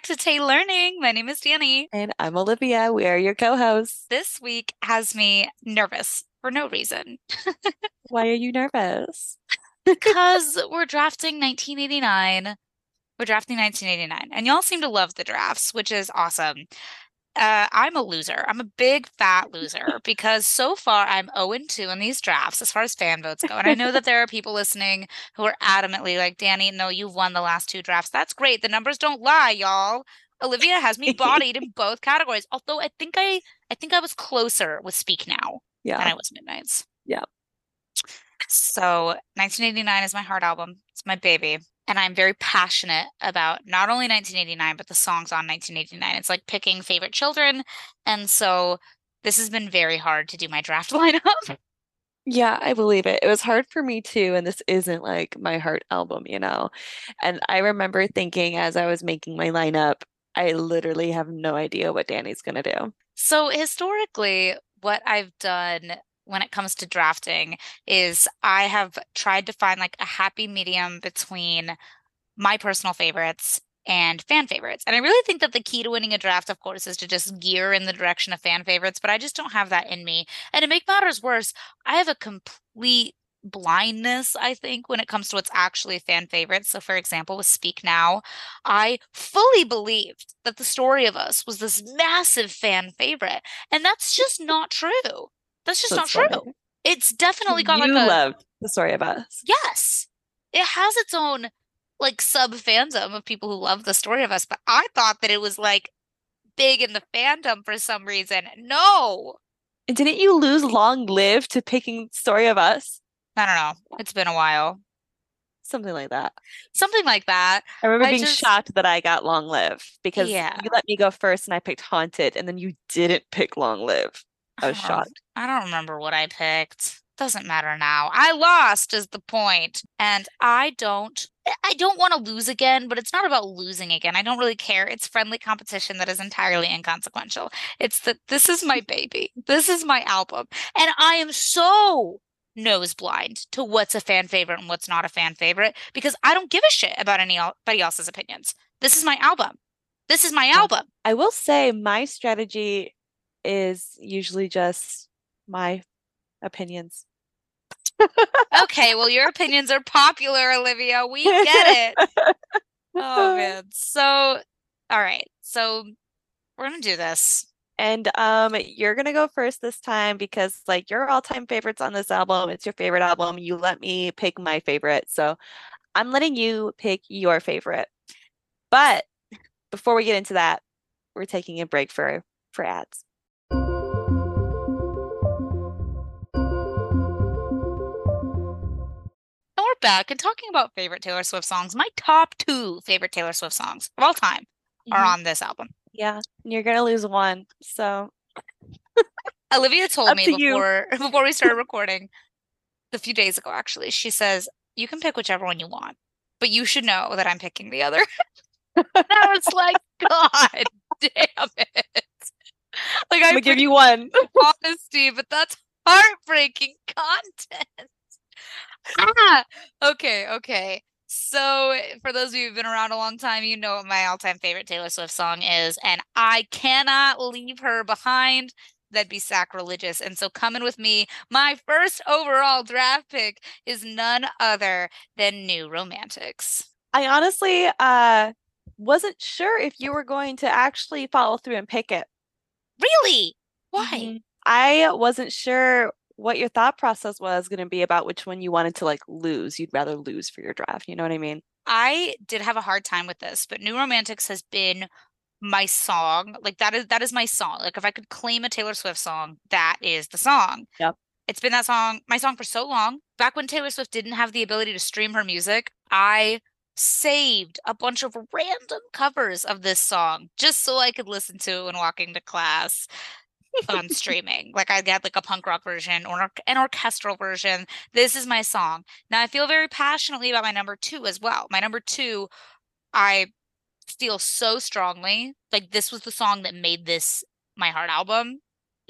back to Tay Learning. My name is Dani. And I'm Olivia. We are your co hosts. This week has me nervous for no reason. Why are you nervous? because we're drafting 1989. We're drafting 1989. And y'all seem to love the drafts, which is awesome. Uh, I'm a loser. I'm a big fat loser because so far I'm 0 2 in these drafts as far as fan votes go. And I know that there are people listening who are adamantly like, Dani, no, you've won the last two drafts. That's great. The numbers don't lie, y'all. Olivia has me bodied in both categories. Although I think I I think I was closer with Speak Now yeah. than I was Midnights. Yeah. So 1989 is my heart album. It's my baby and I'm very passionate about not only 1989 but the songs on 1989. It's like picking favorite children, and so this has been very hard to do my draft lineup. Yeah, I believe it. It was hard for me too, and this isn't like my heart album, you know. And I remember thinking as I was making my lineup, I literally have no idea what Dani's gonna do. So historically, what I've done when it comes to drafting is I have tried to find like a happy medium between my personal favorites and fan favorites. And I really think that the key to winning a draft, of course, is to just gear in the direction of fan favorites, but I just don't have that in me. And to make matters worse, I have a complete blindness, I think, when it comes to what's actually fan favorites. So, for example, with Speak Now, I fully believed that the story of us was this massive fan favorite. And that's just not true. That's just That's not true. It's definitely got you like a love the story of us. Yes. It has its own like sub fandom of people who love the story of us, but I thought that it was like big in the fandom for some reason. No. And didn't you lose long live to picking story of us? I don't know. It's been a while. Something like that. Something like that. I remember I being just... shocked that I got long live because yeah. you let me go first and I picked haunted and then you didn't pick long live. I was shocked. I don't remember what I picked. Doesn't matter now. I lost is the point. And I don't I don't want to lose again, but it's not about losing again. I don't really care. It's friendly competition that is entirely inconsequential. It's that this is my baby. This is my album. And I am so nose blind to what's a fan favorite and what's not a fan favorite because I don't give a shit about anybody else's opinions. This is my album. This is my album. I will say my strategy is usually just my opinions. okay, well, your opinions are popular, Olivia. We get it. oh, man. So, all right. So, we're going to do this. And um, you're gonna go first this time because like your all-time favorites on this album, it's your favorite album. You let me pick my favorite, so I'm letting you pick your favorite. But before we get into that, we're taking a break for for ads. Back and talking about favorite Taylor Swift songs, my top two favorite Taylor Swift songs of all time mm-hmm. are on this album. Yeah, you're gonna lose one. So Olivia told me before you. before we started recording a few days ago, actually, she says you can pick whichever one you want, but you should know that I'm picking the other. I was like, God damn it! Like I'm gonna give you one honesty, but that's heartbreaking content ah, okay, okay. So, for those of you who've been around a long time, you know what my all time favorite Taylor Swift song is, and I cannot leave her behind. That'd be sacrilegious. And so, coming with me, my first overall draft pick is none other than New Romantics. I honestly uh, wasn't sure if you were going to actually follow through and pick it. Really? Why? Mm-hmm. I wasn't sure what your thought process was going to be about which one you wanted to like lose. You'd rather lose for your draft. You know what I mean? I did have a hard time with this, but New Romantics has been my song. Like that is that is my song. Like if I could claim a Taylor Swift song, that is the song. Yep. It's been that song, my song for so long. Back when Taylor Swift didn't have the ability to stream her music, I saved a bunch of random covers of this song just so I could listen to it when walking to class on streaming. Like I get like a punk rock version or an orchestral version. This is my song. Now I feel very passionately about my number two as well. My number two, I feel so strongly like this was the song that made this my heart album.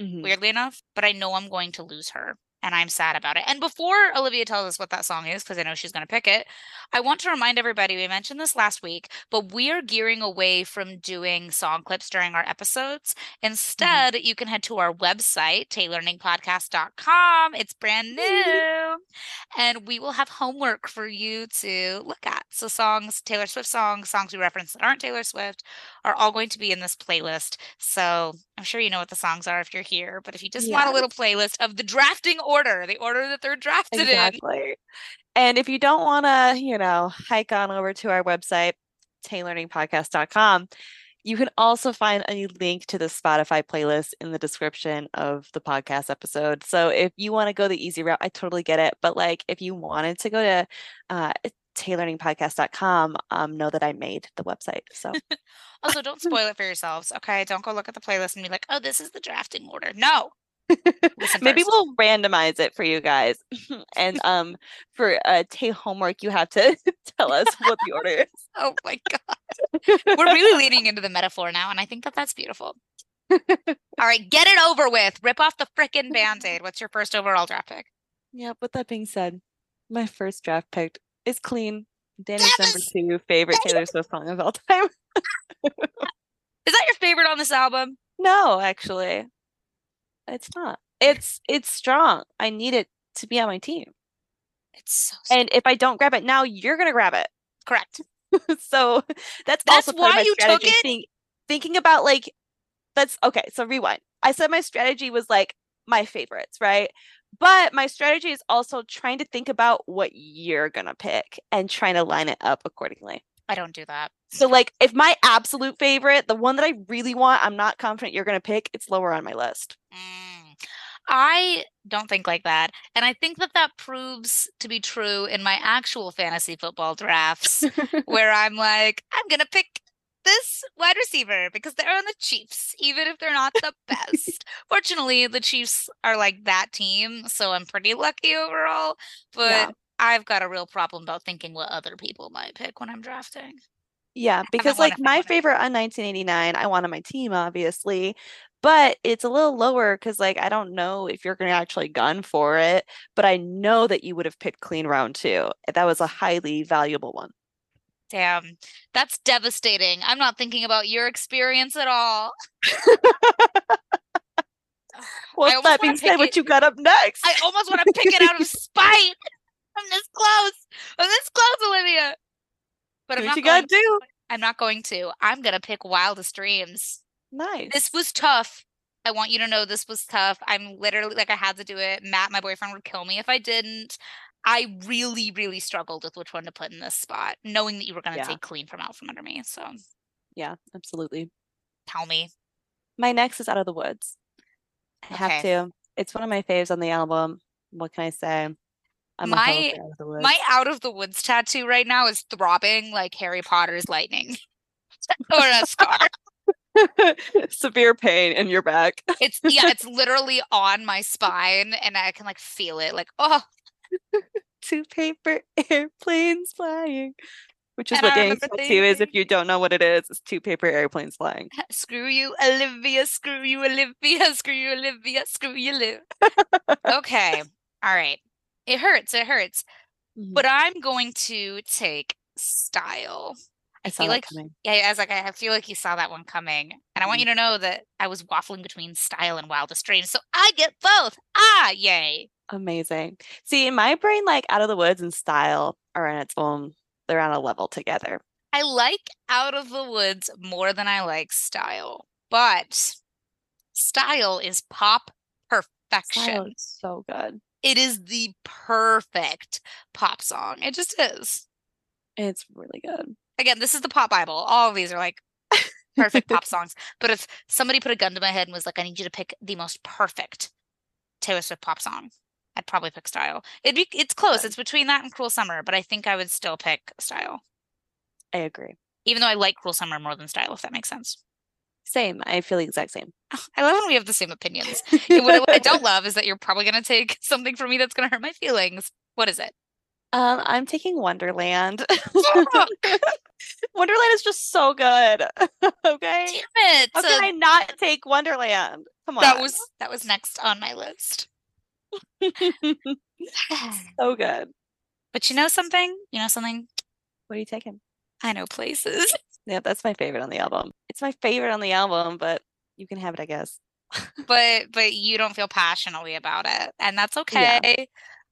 Mm-hmm. Weirdly enough, but I know I'm going to lose her. And I'm sad about it. And before Olivia tells us what that song is, because I know she's going to pick it, I want to remind everybody we mentioned this last week, but we are gearing away from doing song clips during our episodes. Instead, mm-hmm. you can head to our website, taylearningpodcast.com. It's brand new. And we will have homework for you to look at. So, songs, Taylor Swift songs, songs we reference that aren't Taylor Swift, are all going to be in this playlist. So, I'm sure you know what the songs are if you're here, but if you just yes. want a little playlist of the drafting order, the order that they're drafted exactly. in. And if you don't want to, you know, hike on over to our website, taylearningpodcast.com, you can also find a link to the Spotify playlist in the description of the podcast episode. So if you want to go the easy route, I totally get it. But like if you wanted to go to uh, taylearningpodcast.com, um, know that I made the website. So also don't spoil it for yourselves. Okay. Don't go look at the playlist and be like, oh, this is the drafting order. No. Maybe we will randomize it for you guys. and um for uh Tay homework, you have to tell us what the order is. Oh my god. We're really leaning into the metaphor now, and I think that that's beautiful. All right, get it over with. Rip off the freaking band-aid. What's your first overall draft pick? Yeah, with that being said, my first draft pick is clean. Dani's number two favorite Taylor Swift song of all time. is that your favorite on this album? No, actually. It's not. It's it's strong. I need it to be on my team. It's so And if I don't grab it now, you're gonna grab it. Correct. so that's, that's also why you took it. Think, thinking about like that's okay. So rewind. I said my strategy was like my favorites, right? But my strategy is also trying to think about what you're gonna pick and trying to line it up accordingly. I don't do that. So like if my absolute favorite, the one that I really want, I'm not confident you're gonna pick, it's lower on my list. Mm. I don't think like that. And I think that that proves to be true in my actual fantasy football drafts where I'm like, I'm going to pick this wide receiver because they're on the Chiefs, even if they're not the best. Fortunately, the Chiefs are like that team. So I'm pretty lucky overall. But yeah. I've got a real problem about thinking what other people might pick when I'm drafting. Yeah, because like my favorite on 1989, I want on my team, obviously, but it's a little lower because like I don't know if you're going to actually gun for it, but I know that you would have picked clean round two. That was a highly valuable one. Damn, that's devastating. I'm not thinking about your experience at all. well, that being said, what you got up next? I almost want to pick it out of spite. I'm this close. I'm this close, Olivia. But I'm what not you gotta do? I'm not going to. I'm gonna pick Wildest Dreams. Nice. This was tough. I want you to know this was tough. I'm literally like I had to do it. Matt, my boyfriend, would kill me if I didn't. I really, really struggled with which one to put in this spot, knowing that you were going to yeah. take clean from out from under me. So, yeah, absolutely. Tell me. My next is Out of the Woods. I okay. have to. It's one of my faves on the album. What can I say? I'm my out my out of the woods tattoo right now is throbbing like Harry Potter's lightning or a scar. Severe pain in your back. it's yeah, it's literally on my spine, and I can like feel it. Like oh, two paper airplanes flying. Which is and what Dani's tattoo is. If you don't know what it is, it's two paper airplanes flying. Screw you, Olivia. Screw you, Olivia. Screw you, Olivia. Screw you, Liv. okay. All right. It hurts. It hurts. Mm-hmm. But I'm going to take style. I, I feel like coming. yeah, I was like, I feel like you saw that one coming, and mm-hmm. I want mm-hmm. you to know that I was waffling between style and wildest dreams, so I get both. Ah, yay! Amazing. See, in my brain, like Out of the Woods and Style are on its own. They're on a level together. I like Out of the Woods more than I like Style, but Style is pop perfection. Style is so good. It is the perfect pop song. It just is. It's really good. Again, this is the pop Bible. All of these are like perfect pop songs. But if somebody put a gun to my head and was like, I need you to pick the most perfect Taylor Swift pop song, I'd probably pick Style. It'd be it's close. It's between that and Cruel Summer, but I think I would still pick Style. I agree. Even though I like Cruel Summer more than Style, if that makes sense. Same. I feel the exact same. I love when we have the same opinions. what, I don't love is that you're probably going to take something from me that's going to hurt my feelings. What is it? Um, I'm taking Wonderland. Wonderland is just so good. okay. Damn it. How can I not take Wonderland? Come on. That was that was next on my list. so good. But you know something? You know something? What are you taking? I know places. Yeah, that's my favorite on the album. It's my favorite on the album, but you can have it, I guess. but but you don't feel passionately about it, and that's okay. Yeah.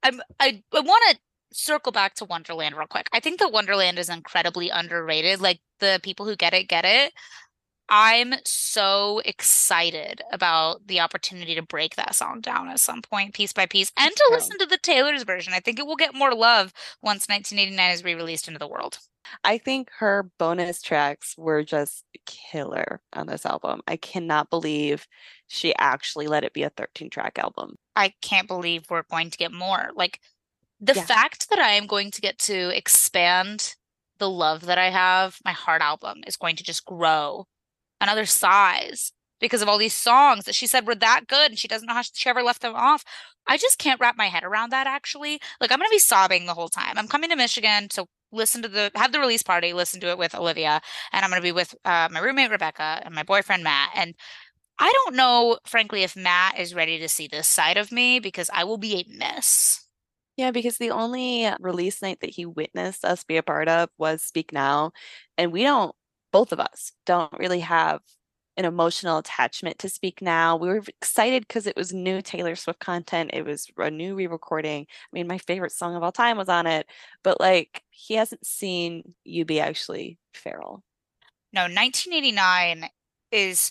I'm I I want to circle back to Wonderland real quick. I think that Wonderland is incredibly underrated. Like the people who get it get it. I'm so excited about the opportunity to break that song down at some point, piece by piece, and to listen to the Taylor's version. I think it will get more love once 1989 is re released into the world. I think her bonus tracks were just killer on this album. I cannot believe she actually let it be a 13 track album. I can't believe we're going to get more. Like the yeah. fact that I am going to get to expand the love that I have, my heart album is going to just grow another size because of all these songs that she said were that good and she doesn't know how she ever left them off. I just can't wrap my head around that actually. Like I'm going to be sobbing the whole time. I'm coming to Michigan to listen to the have the release party, listen to it with Olivia, and I'm going to be with uh, my roommate Rebecca and my boyfriend Matt and I don't know frankly if Matt is ready to see this side of me because I will be a mess. Yeah, because the only release night that he witnessed us be a part of was Speak Now. And we don't, both of us don't really have an emotional attachment to Speak Now. We were excited because it was new Taylor Swift content. It was a new re recording. I mean, my favorite song of all time was on it, but like he hasn't seen you be actually feral. No, 1989 is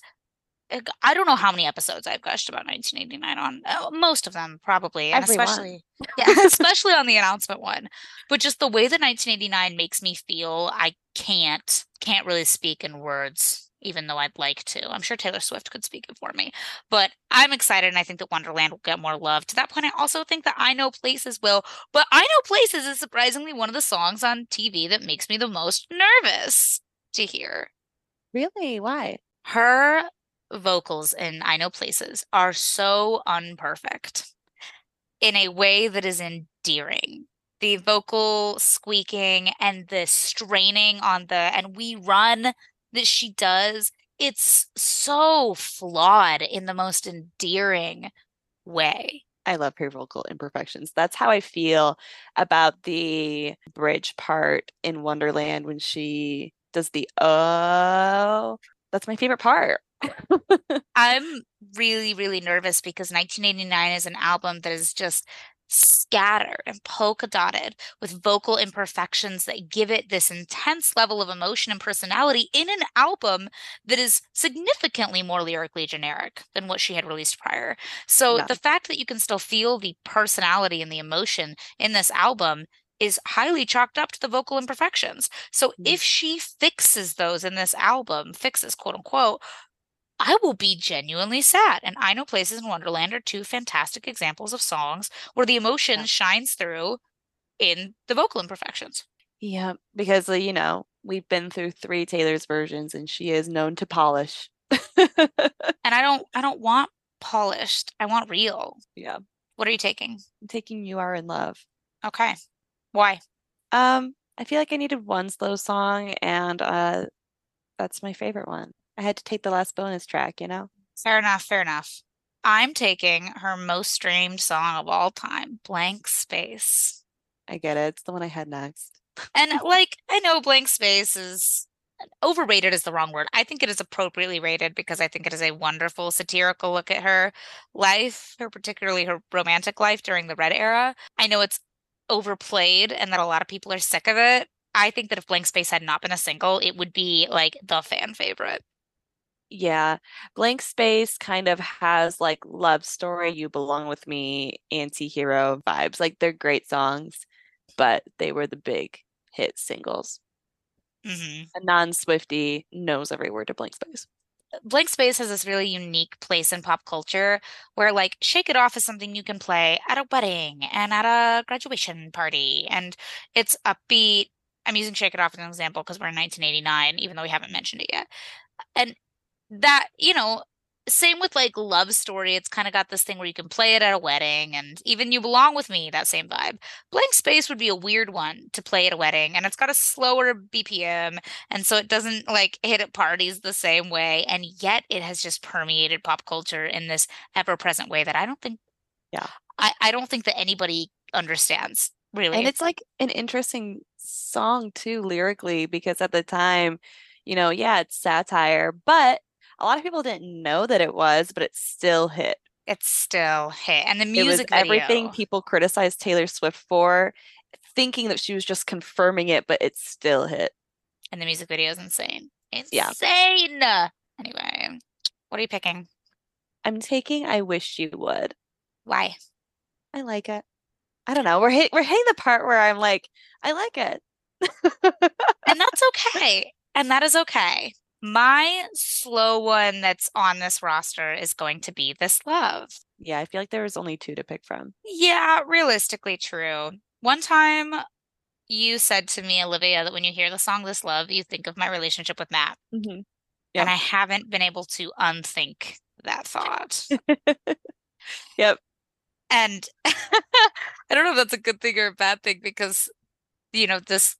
I don't know how many episodes I've gushed about 1989 on uh, most of them probably and Everyone. especially yeah especially on the announcement one but just the way that 1989 makes me feel I can't can't really speak in words even though I'd like to. I'm sure Taylor Swift could speak it for me. But I'm excited and I think that Wonderland will get more love. To that point, I also think that I Know Places will. But I Know Places is surprisingly one of the songs on TV that makes me the most nervous to hear. Really? Why? Her vocals in I Know Places are so unperfect in a way that is endearing. The vocal squeaking and the straining on the and we run that she does, it's so flawed in the most endearing way. I love her vocal imperfections. That's how I feel about the bridge part in Wonderland when she does the oh. That's my favorite part. I'm really, really nervous because 1989 is an album that is just scattered and polka dotted with vocal imperfections that give it this intense level of emotion and personality in an album that is significantly more lyrically generic than what she had released prior. So the fact that you can still feel the personality and the emotion in this album is highly chalked up to the vocal imperfections. So mm-hmm. if she fixes those in this album, fixes quote unquote, I will be genuinely sad. And I Know Places in Wonderland are two fantastic examples of songs where the emotion yeah. shines through in the vocal imperfections. Yeah, because, uh, you know, we've been through three Taylor's versions and she is known to polish. and I don't I don't want polished. I want real. Yeah. What are you taking? I'm taking You Are in Love. Okay. Why? Um, I feel like I needed one slow song and uh that's my favorite one. I had to take the last bonus track, you know? Fair enough, fair enough. I'm taking her most streamed song of all time, Blank Space. I get it. It's the one I had next. and like, I know Blank Space is overrated is the wrong word. I think it is appropriately rated because I think it is a wonderful satirical look at her life, her particularly her romantic life during the Red era. I know it's overplayed and that a lot of people are sick of it. I think that if Blank Space had not been a single, it would be like the fan favorite. Yeah. Blank Space kind of has like love story, You Belong With Me, anti hero vibes. Like they're great songs, but they were the big hit singles. Mm-hmm. A non Swifty knows every word to Blank Space. Blank Space has this really unique place in pop culture where, like, Shake It Off is something you can play at a wedding and at a graduation party. And it's upbeat. I'm using Shake It Off as an example because we're in 1989, even though we haven't mentioned it yet. And that you know same with like love story it's kind of got this thing where you can play it at a wedding and even you belong with me that same vibe blank space would be a weird one to play at a wedding and it's got a slower bpm and so it doesn't like hit at parties the same way and yet it has just permeated pop culture in this ever present way that i don't think Yeah. I, I don't think that anybody understands really. And it's like an interesting song too, lyrically, because at the time, you know, yeah, it's satire, but a lot of people didn't know that it was, but it still hit. It still hit. And the It was music video. everything people criticized Taylor Swift for, thinking that she was just confirming it, but it still hit. and the music video is insane. Yeah. Insane. Anyway, what are you picking? I'm taking I Wish You Would. Why? I like it. I don't know. We're hit, we're hitting the part where I'm like, I like it. And that's okay. And that is okay. My slow one that's on this roster is going to be This Love. Yeah, I feel like there was only two to pick from. Yeah, realistically true. One time you said to me, Olivia, that when you hear the song This Love, you think of my relationship with Matt. Mhm. And I haven't been able to unthink that thought. Yep. And I don't know if that's a good thing or a bad thing because, you know, this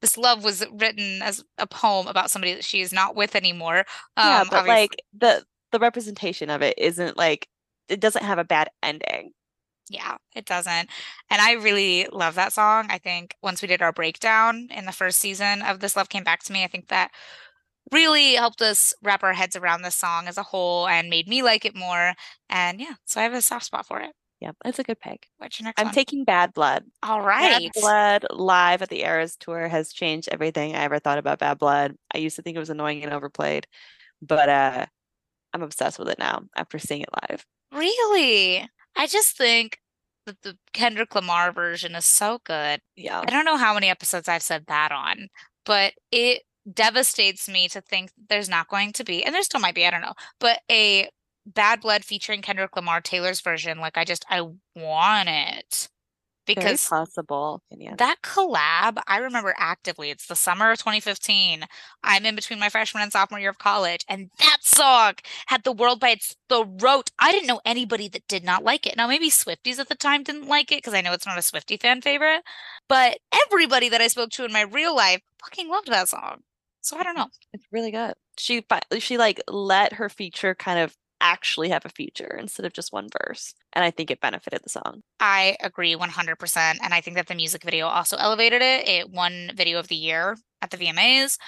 this love was written as a poem about somebody that she is not with anymore. yeah, Um, but obviously- like the the representation of it isn't like it doesn't have a bad ending. Yeah, it doesn't. And I really love that song. I think once we did our breakdown in the first season of This Love Came Back to Me, I think that really helped us wrap our heads around the song as a whole and made me like it more. And yeah, so I have a soft spot for it. Yep, it's a good pick. What's your next I'm one? taking Bad Blood. All right. Bad. Blood live at the Eras tour has changed everything I ever thought about Bad Blood. I used to think it was annoying and overplayed, but uh I'm obsessed with it now after seeing it live. Really? I just think that the Kendrick Lamar version is so good. Yeah. I don't know how many episodes I've said that on, but it devastates me to think there's not going to be, and there still might be, I don't know, but a Bad Blood featuring Kendrick Lamar Taylor's version. Like I just I want it Very because possible opinion. that collab, I remember actively. It's the summer of 2015. I'm in between my freshman and sophomore year of college, and that song had the world by its throat. I didn't know anybody that did not like it. Now, maybe Swifties at the time didn't like it because I know it's not a Swifty fan favorite, but everybody that I spoke to in my real life fucking loved that song. So I don't know. It's really good. She she like let her feature kind of actually have a feature instead of just one verse. And I think it benefited the song. I agree 100%. And I think that the music video also elevated it. It won Video of the Year at the VMAs.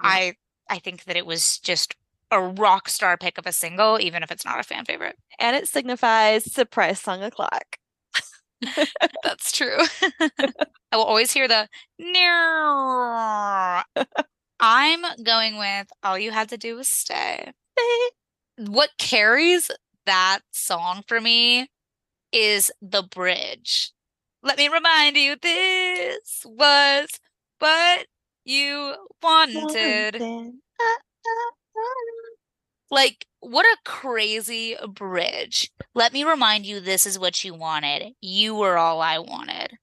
I I think that it was just a rock star pick of a single, even if it's not a fan favorite. And it signifies surprise song o'clock. That's true. I will always hear the. I'm going with All You Had to Do Was Stay. What carries that song for me is the bridge. Let me remind you, this was what you wanted. Like, what a crazy bridge. Let me remind you, this is what you wanted. You were all I wanted.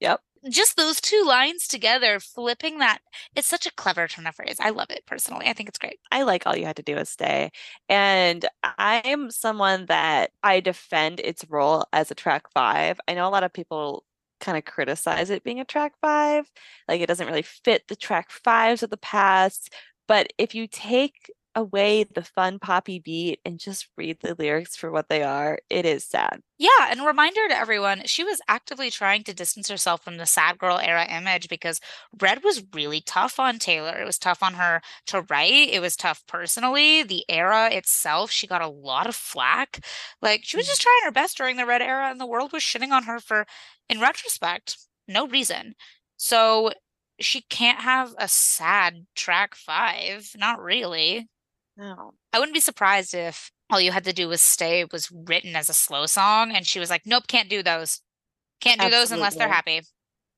Yep. Just those two lines together, flipping that. It's such a clever turn of phrase. I love it personally. I think it's great. I like all you had to do is stay. And I am someone that I defend its role as a track five. I know a lot of people kind of criticize it being a track five, like it doesn't really fit the track fives of the past. But if you take away the fun poppy beat and just read the lyrics for what they are, it is sad. Yeah, and reminder to everyone, she was actively trying to distance herself from the sad girl era image because Red was really tough on Taylor. It was tough on her to write. It was tough personally. The era itself, she got a lot of flack. Like she was just mm-hmm. trying her best during the Red era, and the world was shitting on her for, in retrospect, no reason. So she can't have a sad track five. Not really. No. I wouldn't be surprised if all you had to do was stay was written as a slow song and she was like, Nope, can't do those. Can't do those unless they're happy.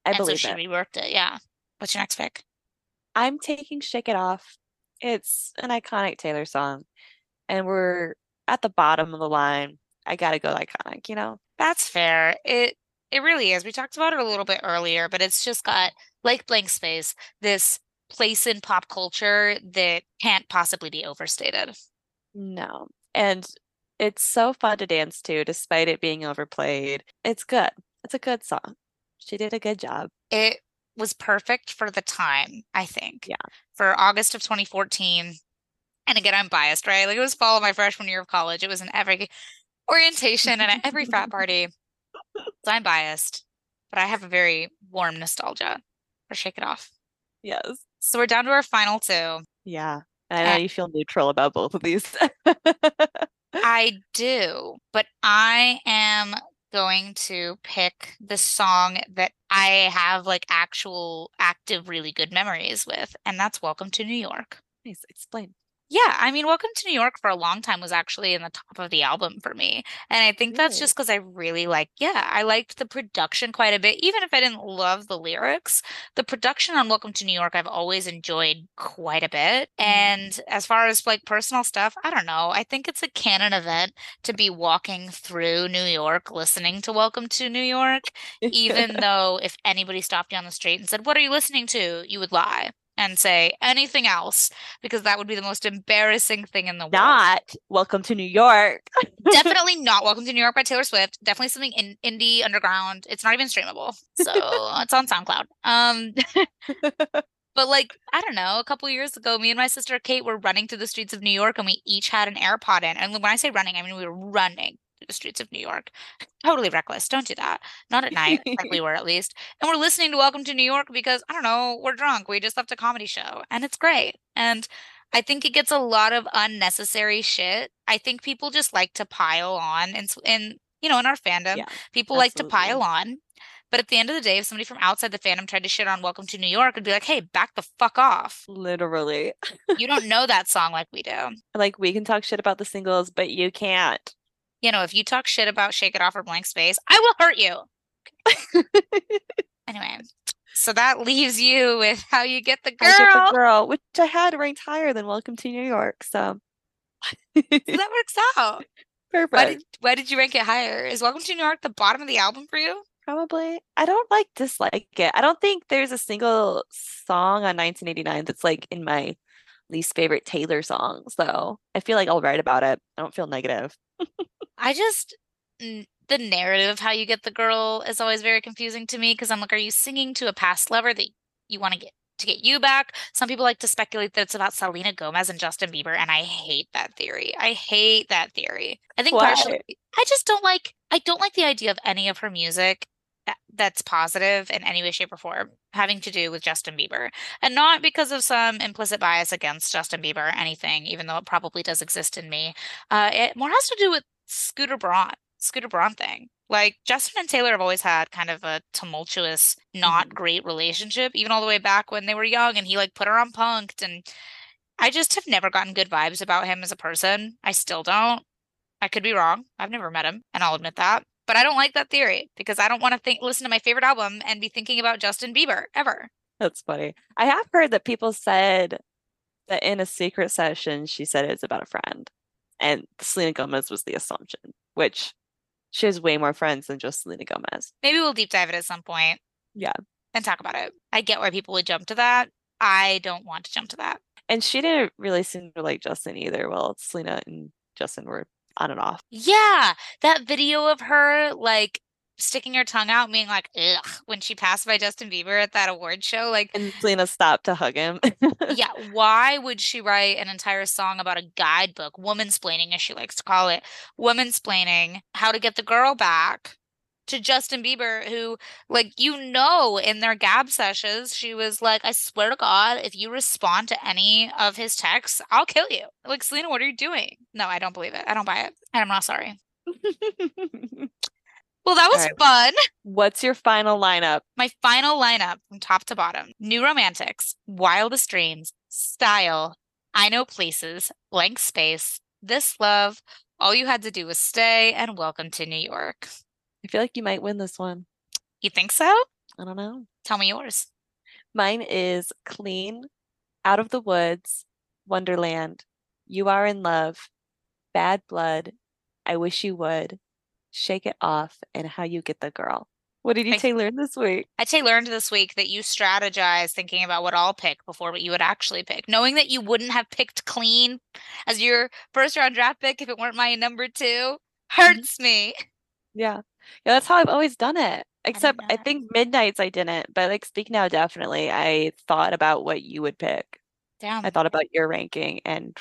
I and so believe she it. reworked it. Yeah. What's your next pick? I'm taking Shake It Off. It's an iconic Taylor song. And we're at the bottom of the line. I gotta go iconic, you know? That's fair. It it really is. We talked about it a little bit earlier, but it's just got like blank space, this place in pop culture that can't possibly be overstated. No. And it's so fun to dance to, despite it being overplayed. It's good. It's a good song. She did a good job. It was perfect for the time, I think. Yeah. For August of 2014. And again, I'm biased, right? Like it was fall of my freshman year of college. It was in every orientation and at every frat party. So I'm biased, but I have a very warm nostalgia for Shake It Off. Yes. So we're down to our final two. Yeah. And I know you feel neutral about both of these. I do, but I am going to pick the song that I have like actual active really good memories with, and that's Welcome to New York. Please explain. Yeah, I mean, Welcome to New York for a long time was actually in the top of the album for me. And I think that's just because I really like, yeah, I liked the production quite a bit. Even if I didn't love the lyrics, the production on Welcome to New York I've always enjoyed quite a bit. Mm-hmm. And as far as like personal stuff, I don't know. I think it's a canon event to be walking through New York listening to Welcome to New York, even though if anybody stopped you on the street and said, What are you listening to? you would lie and say anything else because that would be the most embarrassing thing in the world. Not Welcome to New York. Definitely not Welcome to New York by Taylor Swift. Definitely something in indie underground. It's not even streamable. So it's on SoundCloud. Um But like, I don't know, a couple years ago, me and my sister Kate were running through the streets of New York and we each had an AirPod in. And when I say running, I mean we were running the streets of New York. Totally reckless. Don't do that. Not at night, like we were at least. And we're listening to Welcome to New York because I don't know, we're drunk. We just left a comedy show and it's great. And I think it gets a lot of unnecessary shit. I think people just like to pile on and and you know, in our fandom, Yeah, people like to pile on. But at the end of the day, if somebody from outside the fandom tried to shit on Welcome to New York, it'd be like, hey, back the fuck off. Literally. You don't know that song like we do. Like we can talk shit about the singles, but you can't. You know, if you talk shit about Shake It Off or Blank Space, I will hurt you. Anyway, so that leaves you with how you get the I get girl. the girl, which I had ranked higher than Welcome to New York. So So that works out. Why perfect. did why did you rank it higher? Is Welcome to New York the bottom of the album for you? Probably. I don't like dislike it. I don't think there's a single song on 1989 that's like in my least favorite Taylor songs, though. I feel like I'll write about it. I don't feel negative. I just the narrative of how you get the girl is always very confusing to me because I'm like, are you singing to a past lover that you want to get to get you back? Some people like to speculate that it's about Selena Gomez and Justin Bieber, and I hate that theory. I hate that theory. I think Why? partially I just don't like I don't like the idea of any of her music that's positive in any way, shape, or form having to do with Justin Bieber. And not because of some implicit bias against Justin Bieber or anything, even though it probably does exist in me. Uh, it more has to do with Scooter Braun, Scooter Braun thing. Like Justin and Taylor have always had kind of a tumultuous, not Mhm. great relationship, even all the way back when they were young and he like put her on punked. And I just have never gotten good vibes about him as a person. I still don't. I could be wrong. I've never met him, and I'll admit that. But I don't like that theory because I don't want to think listen to my favorite album and be thinking about Justin Bieber ever. That's funny. I have heard that people said that in a secret session, she said it's about a friend. And Selena Gomez was the assumption, which she has way more friends than just Selena Gomez. Maybe we'll deep dive it at some point Yeah. and talk about it. I get why people would jump to that. I don't want to jump to that. And she didn't really seem to like Justin either. Well, Selena and Justin were on and off. Yeah, that video of her like sticking her tongue out, being like, ugh, when she passed by Justin Bieber at that award show. Like, And Selena stopped to hug him. yeah, why would she write an entire song about a guidebook, womansplaining, as she likes to call it, womansplaining how to get the girl back to Justin Bieber, who, like, you know, in their Gab sessions, she was like, I swear to God, if you respond to any of his texts, I'll kill you. Like, Selena, what are you doing? No, I don't believe it. I don't buy it. And I'm not sorry. Well, that was right. fun. What's your final lineup? My final lineup from top to bottom New Romantics, Wildest Dreams, Style, I Know Places, Blank Space, This Love, All You Had to Do Was Stay, and Welcome to New York. I feel like you might win this one. You think so? I don't know. Tell me yours. Mine is Clean, Out of the Woods, Wonderland, You Are in Love, Bad Blood, I Wish You Would, Shake It Off, and How You Get the Girl. What did you take learn this week? I say learned this week that you strategize thinking about what I'll pick before what you would actually pick, knowing that you wouldn't have picked clean as your first round draft pick if it weren't my number two mm-hmm. hurts me. Yeah. Yeah, that's how I've always done it. Except I know. think Midnights I didn't, but like Speak Now definitely. I thought about what you would pick. Damn. I thought about your ranking and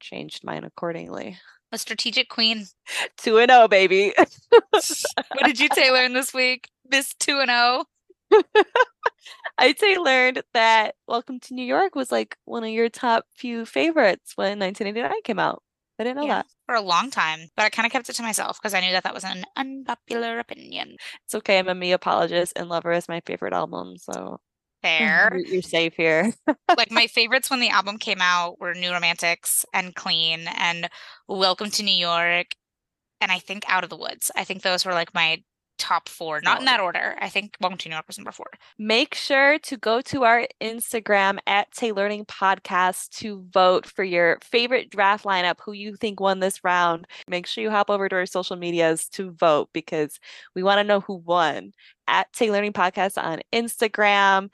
changed mine accordingly. A strategic queen. 2 and 0, baby. what did you say learn this week? Miss 2 and 0. I'd say learned that Welcome to New York was like one of your top few favorites when 1989 came out. I didn't know yeah, that. For a long time, but I kind of kept it to myself because I knew that that was an unpopular opinion. It's okay. I'm a me apologist, and Lover is my favorite album. So fair. You're safe here. like my favorites when the album came out were New Romantics and Clean and Welcome to New York. And I think Out of the Woods. I think those were like my top four, not in that order. I think Welcome to New York was number four. Make sure to go to our Instagram at Tay Learning Podcast to vote for your favorite draft lineup, who you think won this round. Make sure you hop over to our social medias to vote because we want to know who won. At Tay Learning Podcast on Instagram,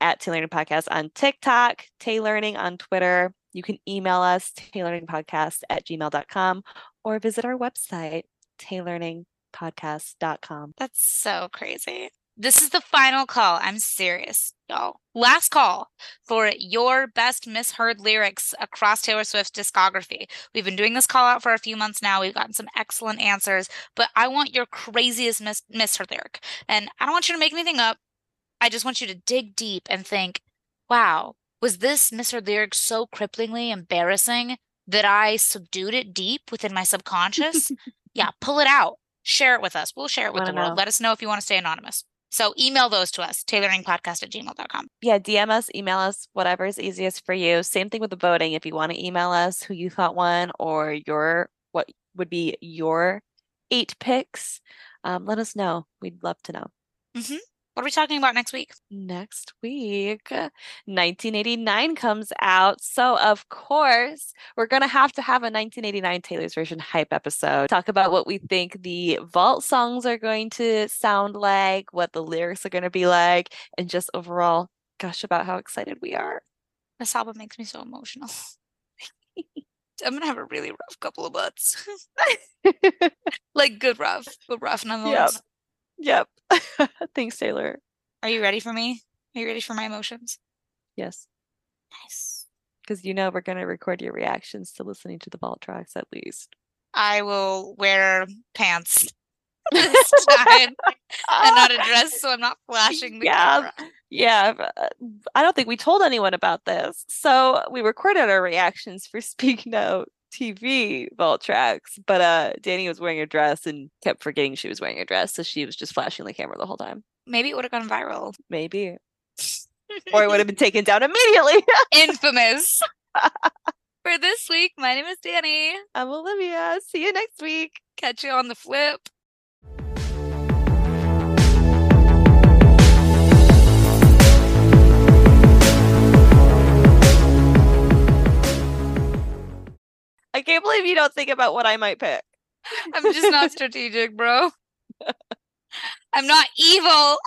at Tay Learning Podcast on TikTok, Tay Learning on Twitter. You can email us, taylearningpodcast at gmail.com, or visit our website, taylearning podcast.com. That's so crazy. This is the final call. I'm serious, y'all. Last call for your best misheard lyrics across Taylor Swift's discography. We've been doing this call out for a few months now. We've gotten some excellent answers, but I want your craziest mis- misheard lyric. And I don't want you to make anything up. I just want you to dig deep and think, wow, was this misheard lyric so cripplingly embarrassing that I subdued it deep within my subconscious? yeah, pull it out share it with us. We'll share it with the world. Know. Let us know if you want to stay anonymous. So email those to us, taylearningpodcast at gmail.com. Yeah, DM us, email us, whatever is easiest for you. Same thing with the voting. If you want to email us who you thought won or your what would be your eight picks, um, let us know. We'd love to know. Mm-hmm. What are we talking about next week? Next week, 1989 comes out. So, of course, we're going to have to have a 1989 Taylor's version hype episode. Talk about what we think the vault songs are going to sound like, what the lyrics are going to be like, and just overall gush about how excited we are. This album makes me so emotional. I'm gonna have a really rough couple of months. like good rough, but rough nonetheless. Yep. Thanks, Taylor. Are you ready for me? Are you ready for my emotions? Yes. Nice. Because you know we're going to record your reactions to listening to the vault tracks at least. I will wear pants this time and not a dress, so I'm not flashing the yeah, camera. Yeah. Uh, I don't think we told anyone about this. So we recorded our reactions for Speak Now TV vault tracks, but uh Dani was wearing a dress and kept forgetting she was wearing a dress, so she was just flashing the camera the whole time. Maybe it would have gone viral. Maybe. or it would have been taken down immediately. Infamous. For this week, my name is Dani. I'm Olivia. See you next week. Catch you on the flip. I can't believe you don't think about what I might pick. I'm just not strategic, bro. I'm not evil.